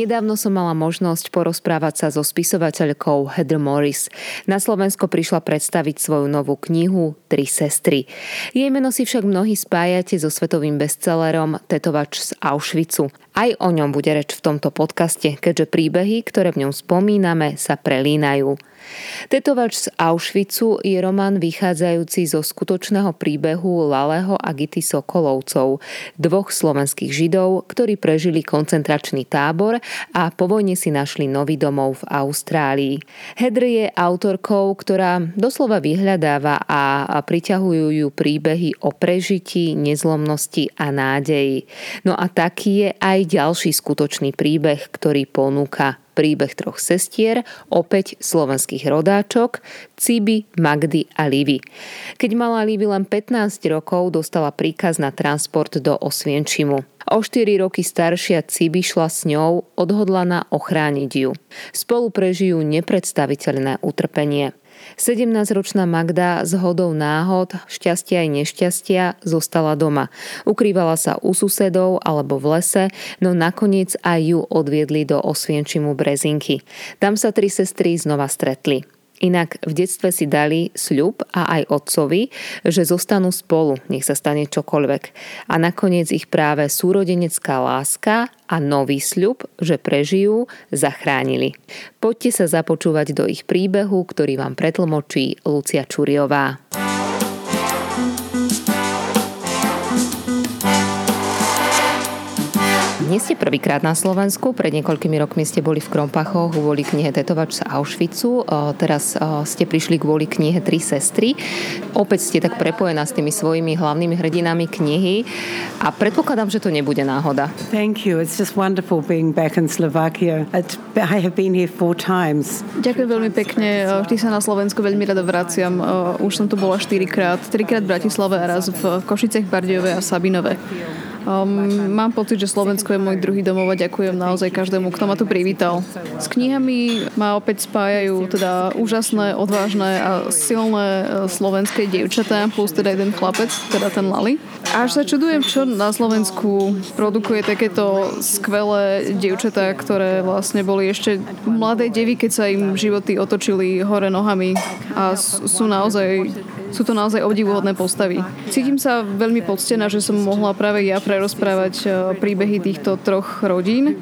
Nedávno som mala možnosť porozprávať sa so spisovateľkou Heather Morris. Na Slovensko prišla predstaviť svoju novú knihu Tri sestry. Jej meno si však mnohí spájate so svetovým bestsellerom Tetovač z Auschwitzu. Aj o ňom bude reč v tomto podcaste, keďže príbehy, ktoré v ňom spomíname, sa prelínajú. Tetovač z Auschwitzu je román vychádzajúci zo skutočného príbehu Laleho a Gity Sokolovcov, dvoch slovenských židov, ktorí prežili koncentračný tábor a po vojne si našli nový domov v Austrálii. Hedr je autorkou, ktorá doslova vyhľadáva a priťahujú ju príbehy o prežití, nezlomnosti a nádeji. No a taký je aj ďalší skutočný príbeh, ktorý ponúka príbeh troch sestier, opäť slovenských rodáčok, Ciby, Magdy a Livy. Keď mala Livy len 15 rokov, dostala príkaz na transport do Osvienčimu. O 4 roky staršia Ciby šla s ňou, odhodlaná ochrániť ju. Spolu prežijú nepredstaviteľné utrpenie. 17-ročná Magda z hodou náhod, šťastia aj nešťastia zostala doma. Ukrývala sa u susedov alebo v lese, no nakoniec aj ju odviedli do Osvienčimu Brezinky. Tam sa tri sestry znova stretli. Inak v detstve si dali sľub a aj otcovi, že zostanú spolu, nech sa stane čokoľvek. A nakoniec ich práve súrodenecká láska a nový sľub, že prežijú, zachránili. Poďte sa započúvať do ich príbehu, ktorý vám pretlmočí Lucia Čuriová. Nie ste prvýkrát na Slovensku, pred niekoľkými rokmi ste boli v Krompachoch kvôli knihe Tetovač z Auschwitzu, teraz ste prišli kvôli knihe Tri sestry. Opäť ste tak prepojená s tými svojimi hlavnými hrdinami knihy a predpokladám, že to nebude náhoda. Thank you. It's just wonderful being back in Slovakia. I have been here four times. Ďakujem veľmi pekne. Vždy sa na Slovensku veľmi rada vraciam. Už som tu bola štyrikrát. Trikrát v Bratislave a raz v Košicech, Bardiove a Sabinove. Um, mám pocit, že Slovensko je môj druhý domov a ďakujem naozaj každému, kto ma tu privítal. S knihami ma opäť spájajú teda úžasné, odvážne a silné e, slovenské dievčatá, plus teda jeden chlapec, teda ten Lali. Až sa čudujem, čo na Slovensku produkuje takéto skvelé dievčatá, ktoré vlastne boli ešte mladé devy, keď sa im životy otočili hore nohami a sú naozaj sú to naozaj obdivuhodné postavy. Cítim sa veľmi poctená, že som mohla práve ja prerozprávať e, príbehy týchto troch rodín.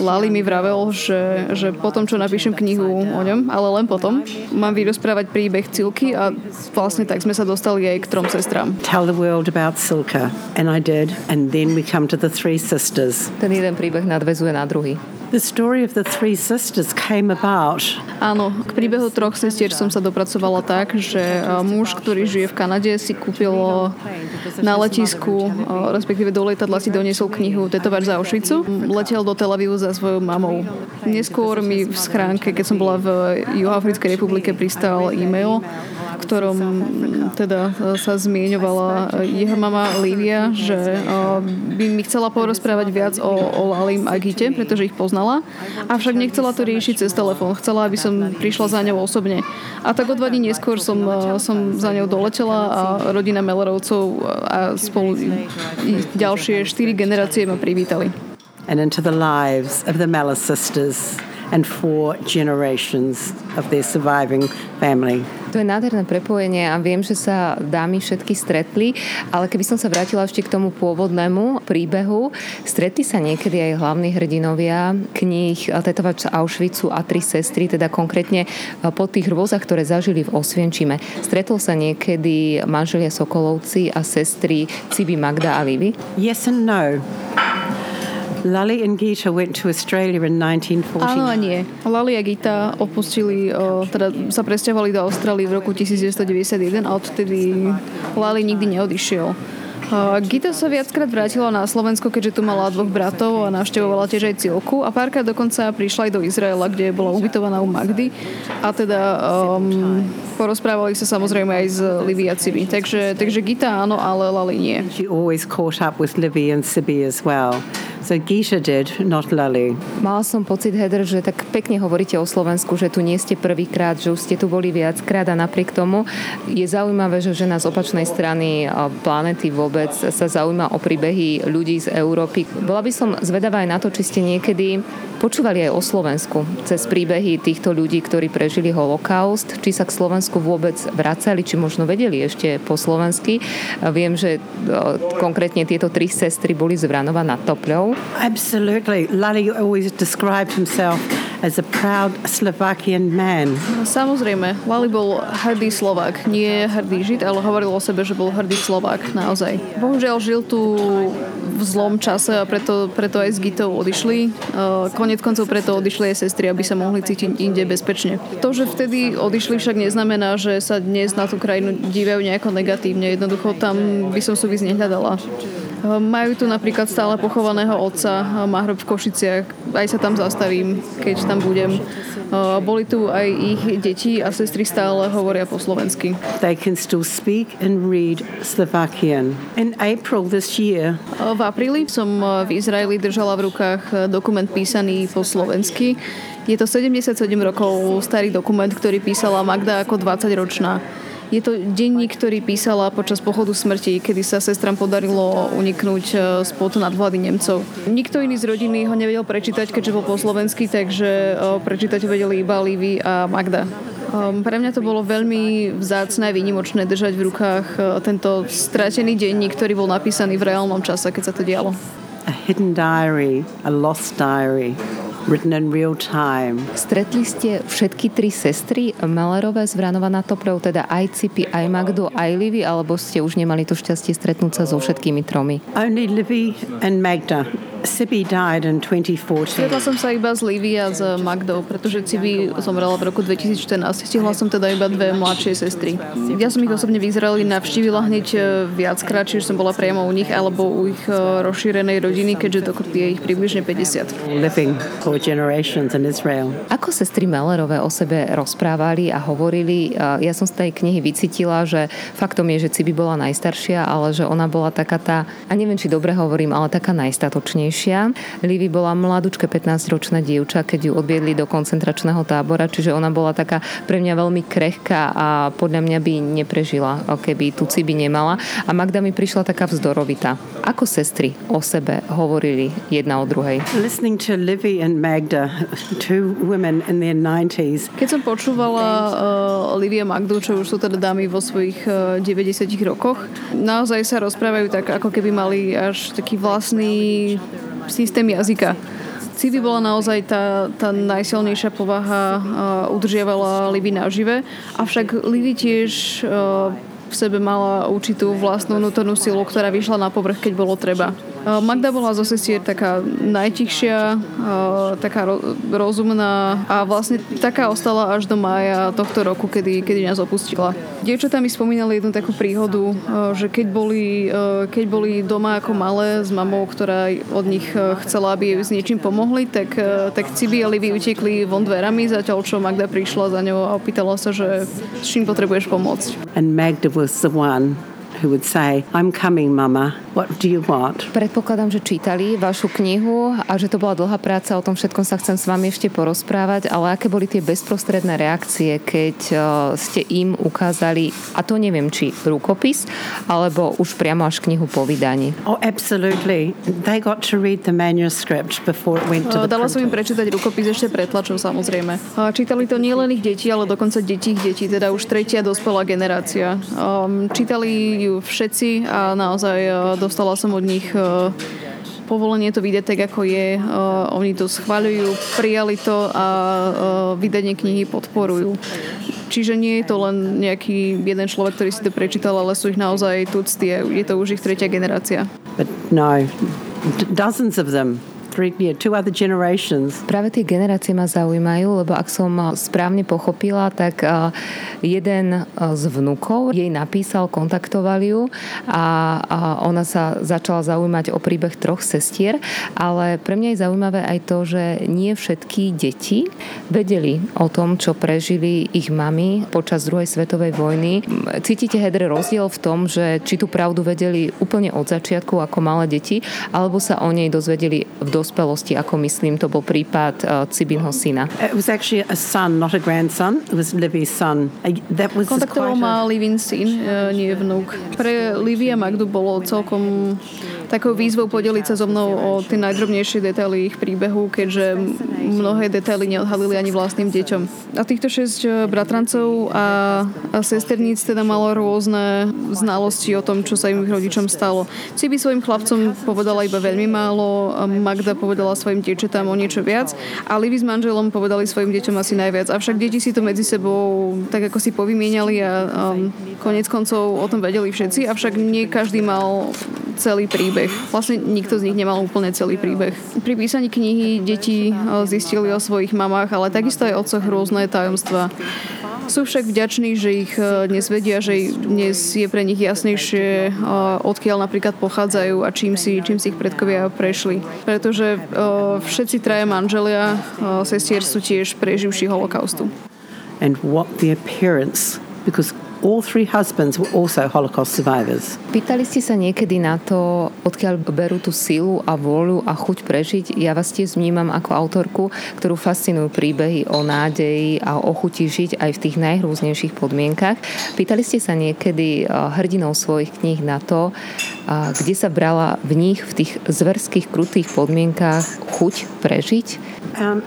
Lali mi vravel, že, že potom, čo napíšem knihu o ňom, ale len potom, mám vyrozprávať príbeh Cilky a vlastne tak sme sa dostali aj k trom sestrám. Tell the world about Silka. And I did. And then we come to the three sisters. Ten jeden príbeh nadvezuje na druhý. The story of the three sisters came about. Áno, k príbehu troch sestier som sa dopracovala tak, že muž, ktorý žije v Kanade, si kúpil na letisku, respektíve do letadla si doniesol knihu Tetovač za Auschwitzu. Letel do Tel Avivu za svojou mamou. Neskôr mi v schránke, keď som bola v Juhoafrickej republike, pristal e-mail, ktorom teda sa zmieňovala jeho mama Lívia, že by mi chcela porozprávať viac o, o Lalim a Gite, pretože ich poznala avšak nechcela to riešiť cez telefón. Chcela, aby som prišla za ňou osobne. A tak o dva dní neskôr som, som za ňou doletela a rodina Mellerovcov a spolu ďalšie štyri generácie ma privítali. And into the lives of the Meller sisters and four generations of their surviving family. To je nádherné prepojenie a viem, že sa dámy všetky stretli, ale keby som sa vrátila ešte k tomu pôvodnému príbehu, stretli sa niekedy aj hlavní hrdinovia kníh Tetovač Auschwitzu a tri sestry, teda konkrétne po tých rôzach, ktoré zažili v Osvienčime. Stretol sa niekedy manželia Sokolovci a sestry Cibi Magda a Livy? Yes and no. Lali and Gita went to Australia in 1940. Áno a nie. Lali a Gita opustili, o, teda sa presťahovali do Austrálie v roku 1991 a odtedy Lali nikdy neodišiel. Gita sa viackrát vrátila na Slovensko, keďže tu mala dvoch bratov a navštevovala tiež aj Cilku a párkrát dokonca prišla aj do Izraela, kde bola ubytovaná u Magdy a teda um, porozprávali sa samozrejme aj s Livy a Cibi. Takže, takže Gita áno, ale Lali nie. She always caught up with Livy and Sibi as well. So Gita did, not Lali. Mala som pocit, Heather, že tak pekne hovoríte o Slovensku, že tu nie ste prvýkrát, že už ste tu boli viackrát a napriek tomu je zaujímavé, že žena z opačnej strany planety vôbec sa zaujíma o príbehy ľudí z Európy. Bola by som zvedavá aj na to, či ste niekedy počúvali aj o Slovensku cez príbehy týchto ľudí, ktorí prežili holokaust, či sa k Slovensku vôbec vracali, či možno vedeli ešte po slovensky. Viem, že konkrétne tieto tri sestry boli z Vranova nad Topľou. Absolutely. Lali always described himself as a proud Slovakian man. Samozrejme, Lali bol hrdý Slovák, nie hrdý Žid, ale hovoril o sebe, že bol hrdý Slovák, naozaj. Bohužiaľ žil tu v zlom čase a preto, preto aj s Gitou odišli. Konec koncov preto odišli aj sestry, aby sa mohli cítiť inde bezpečne. To, že vtedy odišli však neznamená, že sa dnes na tú krajinu dívajú nejako negatívne. Jednoducho tam by som súvis nehľadala. Majú tu napríklad stále pochovaného otca, má hrob v Košiciach, aj sa tam zastavím, keď tam budem. Boli tu aj ich deti a sestry stále hovoria po slovensky. They can still speak and read Slovakian. In April this year, v apríli som v Izraeli držala v rukách dokument písaný po slovensky. Je to 77 rokov starý dokument, ktorý písala Magda ako 20-ročná. Je to denník, ktorý písala počas pochodu smrti, kedy sa sestram podarilo uniknúť e, spod nadvlády Nemcov. Nikto iný z rodiny ho nevedel prečítať, keďže bol po slovensky, takže e, prečítať vedeli iba Livy a Magda. Um, pre mňa to bolo veľmi vzácne a výnimočné držať v rukách uh, tento stratený denník, ktorý bol napísaný v reálnom čase, keď sa to dialo. A hidden diary, a lost diary written in real time. Stretli ste všetky tri sestry Malerové z Vranova na Toprov, teda aj Cipi, aj Magdu, aj Livy, alebo ste už nemali to šťastie stretnúť sa so všetkými tromi? Only Livy and Magda. Sibi died in 2014. Stretla som sa iba s Livy a s Magdou, pretože Cibi zomrela v roku 2014. Stihla som teda iba dve mladšie sestry. Ja som ich osobne v Izraeli navštívila hneď e, viackrát, čiže som bola priamo u nich alebo u ich e, rozšírenej rodiny, keďže to je ich približne 50. Living for generations in Israel. Ako sestry Mellerové o sebe rozprávali a hovorili, ja som z tej knihy vycítila, že faktom je, že Cibi bola najstaršia, ale že ona bola taká tá, a neviem, či dobre hovorím, ale taká najstatočnejšia. Livy bola mladúčka 15-ročná dievča, keď ju odviedli do koncentračného tábora, čiže ona bola taká pre mňa veľmi krehká a podľa mňa by neprežila, keby tu Cibi nemala. A Magda mi prišla taká vzdorovitá. Ako sestry o sebe hovorili jedna o druhej? Listening to Livy and Magda, two women in their 90s. Keď som počúvala uh, Livia Magdu, čo už sú teda dámy vo svojich uh, 90 rokoch, naozaj sa rozprávajú tak, ako keby mali až taký vlastný systém jazyka. Civi bola naozaj tá, tá najsilnejšia povaha, uh, udržiavala Livy nažive, avšak Livy tiež uh, v sebe mala určitú vlastnú vnútornú silu, ktorá vyšla na povrch, keď bolo treba. Magda bola zo sestier taká najtichšia, taká rozumná a vlastne taká ostala až do mája tohto roku, kedy, kedy nás opustila. Dievčatá mi spomínali jednu takú príhodu, že keď boli, keď boli doma ako malé s mamou, ktorá od nich chcela, aby jej s niečím pomohli, tak, tak Cibi a Livy utekli von dverami, zatiaľ čo Magda prišla za ňou a opýtala sa, že s čím potrebuješ pomôcť. And Magda was the one who would say, I'm coming, mama. What do you want? Predpokladám, že čítali vašu knihu a že to bola dlhá práca, o tom všetkom sa chcem s vami ešte porozprávať, ale aké boli tie bezprostredné reakcie, keď uh, ste im ukázali, a to neviem, či rukopis, alebo už priamo až knihu po vydaní? Oh, absolutely. They got to read the manuscript before it went to the Dala som im prečítať rukopis ešte pred tlačom, samozrejme. Čítali to nielen ich deti, ale dokonca detí ich detí, teda už tretia dospelá generácia. Um, čítali ju všetci a naozaj uh, dostala som od nich uh, povolenie to vydať tak, ako je. Uh, oni to schváľujú, prijali to a vydanie knihy podporujú. Čiže nie je to len nejaký jeden človek, ktorý si to prečítal, ale sú ich naozaj tucty. Je to už ich tretia generácia. But no, dozens of them yeah, two other generations. Práve tie generácie ma zaujímajú, lebo ak som správne pochopila, tak jeden z vnúkov jej napísal, kontaktoval ju a ona sa začala zaujímať o príbeh troch sestier, ale pre mňa je zaujímavé aj to, že nie všetky deti vedeli o tom, čo prežili ich mami počas druhej svetovej vojny. Cítite, Hedre, rozdiel v tom, že či tú pravdu vedeli úplne od začiatku ako malé deti, alebo sa o nej dozvedeli v dospelosti, ako myslím, to bol prípad uh, Cibinho syna. It was actually a son, not a grandson. It was Livy's son. That was Kontaktoval ma Livin syn, uh, nie vnúk. Pre Livy a Magdu bolo celkom takou výzvou podeliť sa so mnou o tie najdrobnejšie detaily ich príbehu, keďže mnohé detaily neodhalili ani vlastným deťom. A týchto šesť eh, bratrancov a, a sesterníc teda malo rôzne znalosti o tom, čo sa im ich rodičom stalo. by svojim chlapcom povedala iba veľmi málo, Magda povedala svojim dievčatám o niečo viac a Livy s manželom povedali svojim deťom asi najviac. Avšak deti si to medzi sebou tak ako si povymieniali a um, konec koncov o tom vedeli všetci, avšak nie každý mal celý príbeh. Vlastne nikto z nich nemal úplne celý príbeh. Pri písaní knihy deti zistili o svojich mamách, ale takisto aj otcoch rôzne tajomstva. Sú však vďační, že ich dnes vedia, že dnes je pre nich jasnejšie, odkiaľ napríklad pochádzajú a čím si, čím si ich predkovia prešli. Pretože všetci traje manželia sestier sú tiež preživší holokaustu. And what their parents, because All three husbands were also Holocaust survivors. Pýtali ste sa niekedy na to, odkiaľ berú tú silu a vôľu a chuť prežiť? Ja vás tiež vnímam ako autorku, ktorú fascinujú príbehy o nádeji a o chuti žiť aj v tých najhrúznejších podmienkach. Pýtali ste sa niekedy hrdinou svojich kníh na to, kde sa brala v nich v tých zverských, krutých podmienkach chuť prežiť? Um,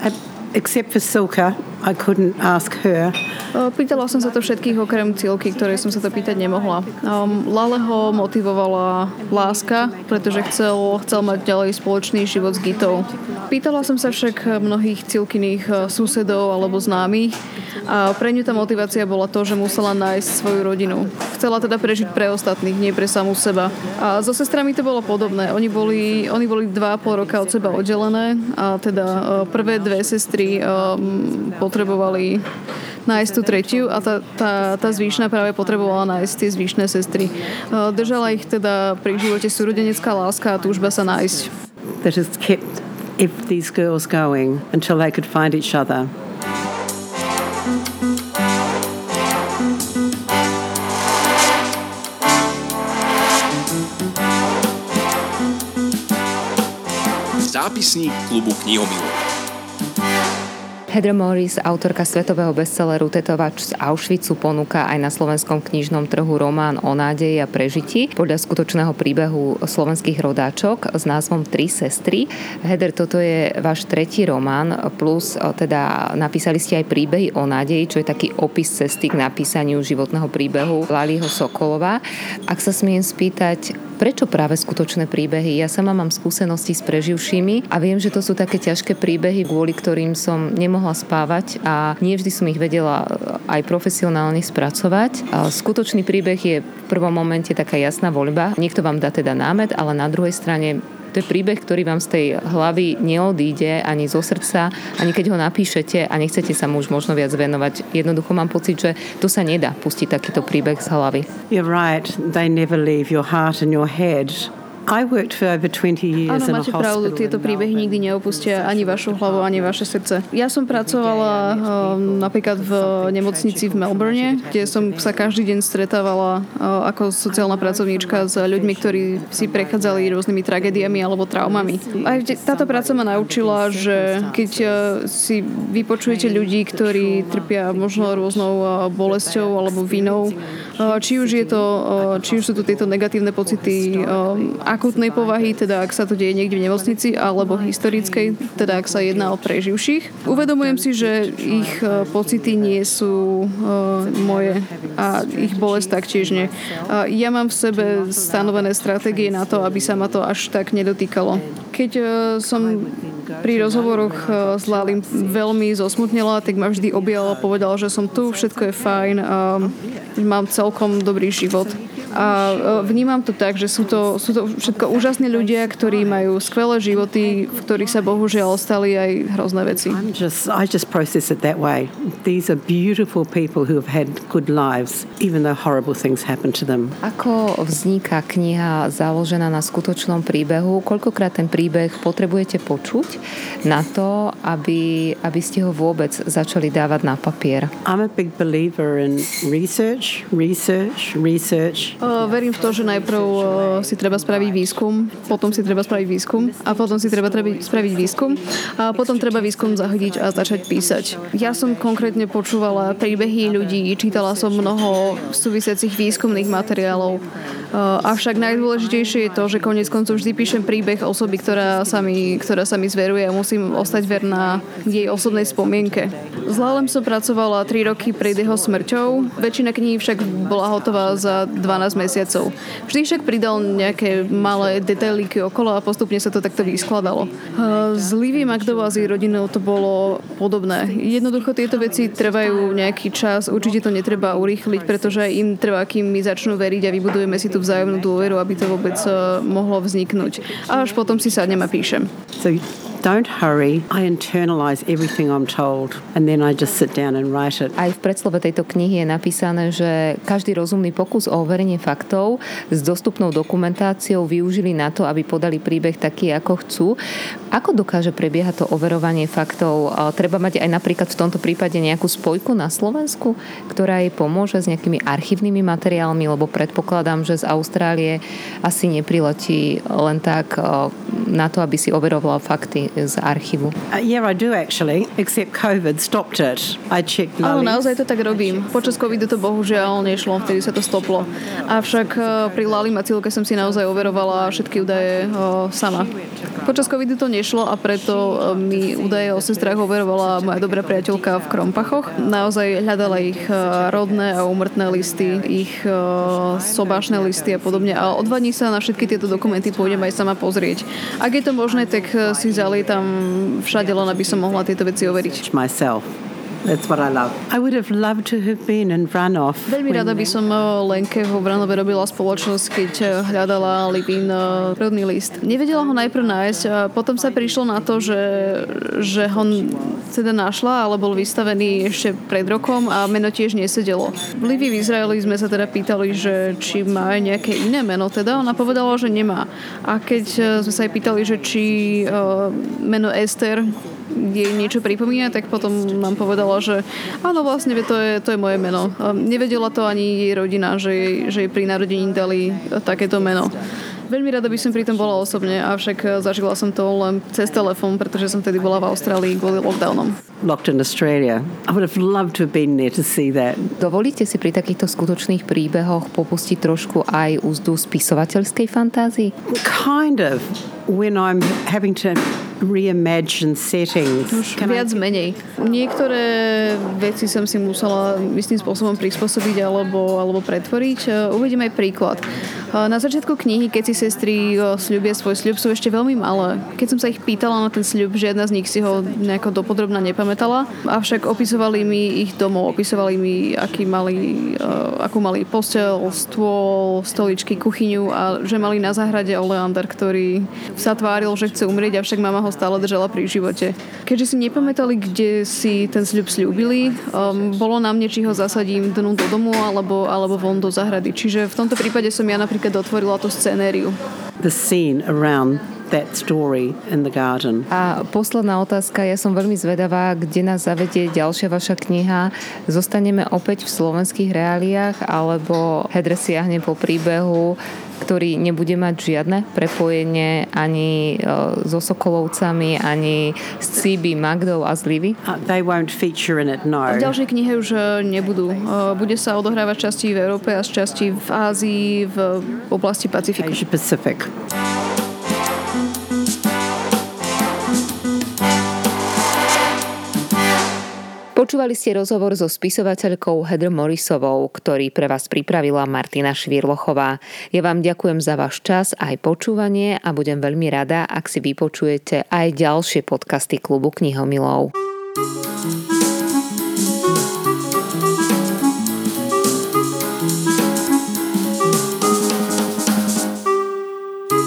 except for Silka, I couldn't ask her. Pýtala som sa to všetkých okrem Cilky, ktorej som sa to pýtať nemohla. Um, Lale ho motivovala láska, pretože chcel, chcel mať ďalej spoločný život s Gitou. Pýtala som sa však mnohých Cilkyných uh, susedov alebo známych a pre ňu tá motivácia bola to, že musela nájsť svoju rodinu. Chcela teda prežiť pre ostatných, nie pre samú seba. A so sestrami to bolo podobné. Oni boli, oni boli dva a pol roka od seba oddelené a teda uh, prvé dve sestry um, potrebovali nájsť tú tretiu a tá, tá, tá zvyšná práve potrebovala nájsť tie zvyšné sestry. Držala ich teda pri živote súrodenecká láska a túžba sa nájsť. That has kept these girls going until they could find each other. Zápisník klubu knihomilov. Heather Morris, autorka svetového bestselleru Tetovač z Auschwitzu, ponúka aj na slovenskom knižnom trhu román o nádeji a prežití podľa skutočného príbehu slovenských rodáčok s názvom Tri sestry. Heather, toto je váš tretí román, plus teda napísali ste aj príbehy o nádeji, čo je taký opis cesty k napísaniu životného príbehu Laliho Sokolova. Ak sa smiem spýtať, prečo práve skutočné príbehy? Ja sama mám skúsenosti s preživšími a viem, že to sú také ťažké príbehy, kvôli ktorým som nemohla mohla spávať a nie vždy som ich vedela aj profesionálne spracovať. Skutočný príbeh je v prvom momente taká jasná voľba. Niekto vám dá teda námet, ale na druhej strane to je príbeh, ktorý vám z tej hlavy neodíde ani zo srdca, ani keď ho napíšete a nechcete sa mu už možno viac venovať. Jednoducho mám pocit, že to sa nedá pustiť takýto príbeh z hlavy. You're right. They never leave your heart and your head. I worked for over 20 years Áno, máte pravdu, tieto príbehy nikdy neopustia ani vašu hlavu, ani vaše srdce. Ja som pracovala um, napríklad v nemocnici v Melbourne, kde som sa každý deň stretávala uh, ako sociálna pracovníčka s ľuďmi, ktorí si prechádzali rôznymi tragédiami alebo traumami. Aj táto práca ma naučila, že keď uh, si vypočujete ľudí, ktorí trpia možno rôznou uh, bolesťou alebo vinou, uh, či už je to, uh, či už sú to tieto negatívne pocity uh, akutnej povahy, teda ak sa to deje niekde v nemocnici, alebo historickej, teda ak sa jedná o preživších. Uvedomujem si, že ich e, pocity nie sú uh, moje a ich bolesť taktiež nie. Uh, ja mám v sebe stanovené stratégie na to, aby sa ma to až tak nedotýkalo. Keď uh, som pri rozhovoroch s Lalim veľmi zosmutnila, tak ma vždy objal a povedal, že som tu, všetko je fajn, mám celkom dobrý život. A vnímam to tak, že sú to, sú to všetko úžasní ľudia, ktorí majú skvelé životy, v ktorých sa bohužiaľ stali aj hrozné veci. Just, I just process it that way. These are beautiful people who have had good lives, even though horrible things happen to them. Ako vzniká kniha založená na skutočnom príbehu? Koľkokrát ten príbeh potrebujete počuť na to, aby, aby ste ho vôbec začali dávať na papier? I'm a big believer in research, research, research. Verím v to, že najprv si treba spraviť výskum, potom si treba spraviť výskum a potom si treba spraviť výskum a potom treba výskum zahodiť a začať písať. Ja som konkrétne počúvala príbehy ľudí, čítala som mnoho súvisiacich výskumných materiálov. Avšak najdôležitejšie je to, že konec koncov vždy píšem príbeh osoby, ktorá sa mi, ktorá sa mi zveruje a musím ostať verná jej osobnej spomienke. S Lalem som pracovala 3 roky pred jeho smrťou, väčšina kníh však bola hotová za 12 mesiacov. Vždy však pridal nejaké malé detailíky okolo a postupne sa to takto vyskladalo. S Livy Magdovou a s jej rodinou to bolo podobné. Jednoducho tieto veci trvajú nejaký čas, určite to netreba urýchliť, pretože im trvá, kým mi začnú veriť a vybudujeme si tú vzájomnú dôveru, aby to vôbec eh, mohlo vzniknúť. A až potom si sadnem a píšem. So don't hurry. I internalize everything I'm told and then I just sit down and write it. Aj v predslove tejto knihy je napísané, že každý rozumný pokus o overenie faktov s dostupnou dokumentáciou využili na to, aby podali príbeh taký, ako chcú. Ako dokáže prebiehať to overovanie faktov? Treba mať aj napríklad v tomto prípade nejakú spojku na Slovensku, ktorá jej pomôže s nejakými archívnymi materiálmi, lebo predpokladám, že z Austrálie asi nepriletí len tak na to, aby si overoval fakty z archívu. Uh, yeah, I do actually, except COVID stopped it. I checked Áno, naozaj to tak robím. Počas covidu to bohužiaľ nešlo, vtedy sa to stoplo. Avšak uh, pri Lali Macilke som si naozaj overovala všetky údaje uh, sama. Počas covidu to nešlo a preto uh, mi údaje o sestrách overovala moja dobrá priateľka v Krompachoch. Naozaj hľadala ich rodné a umrtné listy, ich sobášne listy a podobne. A o dva dní sa na všetky tieto dokumenty pôjdem aj sama pozrieť. Ak je to možné, tak si zali tam všade, len aby som mohla tieto veci overiť. Myself. That's what I love. I would have loved to have been in Vranov. Veľmi rada by som eh, Lenke vo Vranove robila spoločnosť, keď eh, hľadala Livin eh, rodný list. Nevedela ho najprv nájsť a potom sa prišlo na to, že, že ho teda našla, ale bol vystavený ešte pred rokom a meno tiež nesedelo. V Livi v Izraeli sme sa teda pýtali, že či má nejaké iné meno, teda ona povedala, že nemá. A keď sme sa aj pýtali, že či meno Ester jej niečo pripomína, tak potom nám povedala, že áno, vlastne to je, to je moje meno. Nevedela to ani jej rodina, že jej, že jej pri narodení dali takéto meno. Veľmi rada by som pri tom bola osobne, avšak zažila som to len cez telefón, pretože som tedy bola v Austrálii kvôli lockdownom. Locked in Australia. I would have loved to have been there to see that. Dovolíte si pri takýchto skutočných príbehoch popustiť trošku aj úzdu spisovateľskej fantázii? Kind of. When I'm having to reimagine settings. Už Can viac I... menej. Niektoré veci som si musela istým spôsobom prispôsobiť alebo, alebo pretvoriť. E, uvediem aj príklad. E, na začiatku knihy, keď si sestry e, sľubia svoj sľub, sú ešte veľmi malé. Keď som sa ich pýtala na ten sľub, žiadna z nich si ho nejako dopodrobne nepamätala, avšak opisovali mi ich domov, opisovali mi, aký mali, akú mali postel, stôl, stoličky, kuchyňu a že mali na záhrade oleander, ktorý sa tváril, že chce umrieť, avšak mama ho stále držala pri živote. Keďže si nepamätali, kde si ten sľub slúbili, um, bolo na mne, či ho zasadím dnu do domu alebo, alebo von do zahrady. Čiže v tomto prípade som ja napríklad otvorila tú scenériu. The scene around that story in the garden. A posledná otázka, ja som veľmi zvedavá, kde nás zavedie ďalšia vaša kniha. Zostaneme opäť v slovenských reáliách, alebo Hedre siahne po príbehu ktorý nebude mať žiadne prepojenie ani e, so Sokolovcami, ani s Cibi, Magdou a z Livy? Uh, they won't feature in it, no. V ďalšej knihe už e, nebudú. E, bude sa odohrávať časti v Európe a časti v Ázii, v oblasti Pacifiku. Asia Pacific. Počúvali ste rozhovor so spisovateľkou Heather Morrisovou, ktorý pre vás pripravila Martina Švirlochová. Ja vám ďakujem za váš čas aj počúvanie a budem veľmi rada, ak si vypočujete aj ďalšie podcasty klubu knihomilov.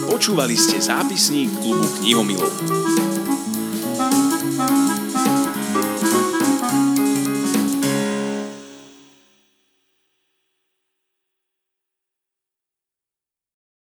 Počúvali ste zápisník klubu knihomilov.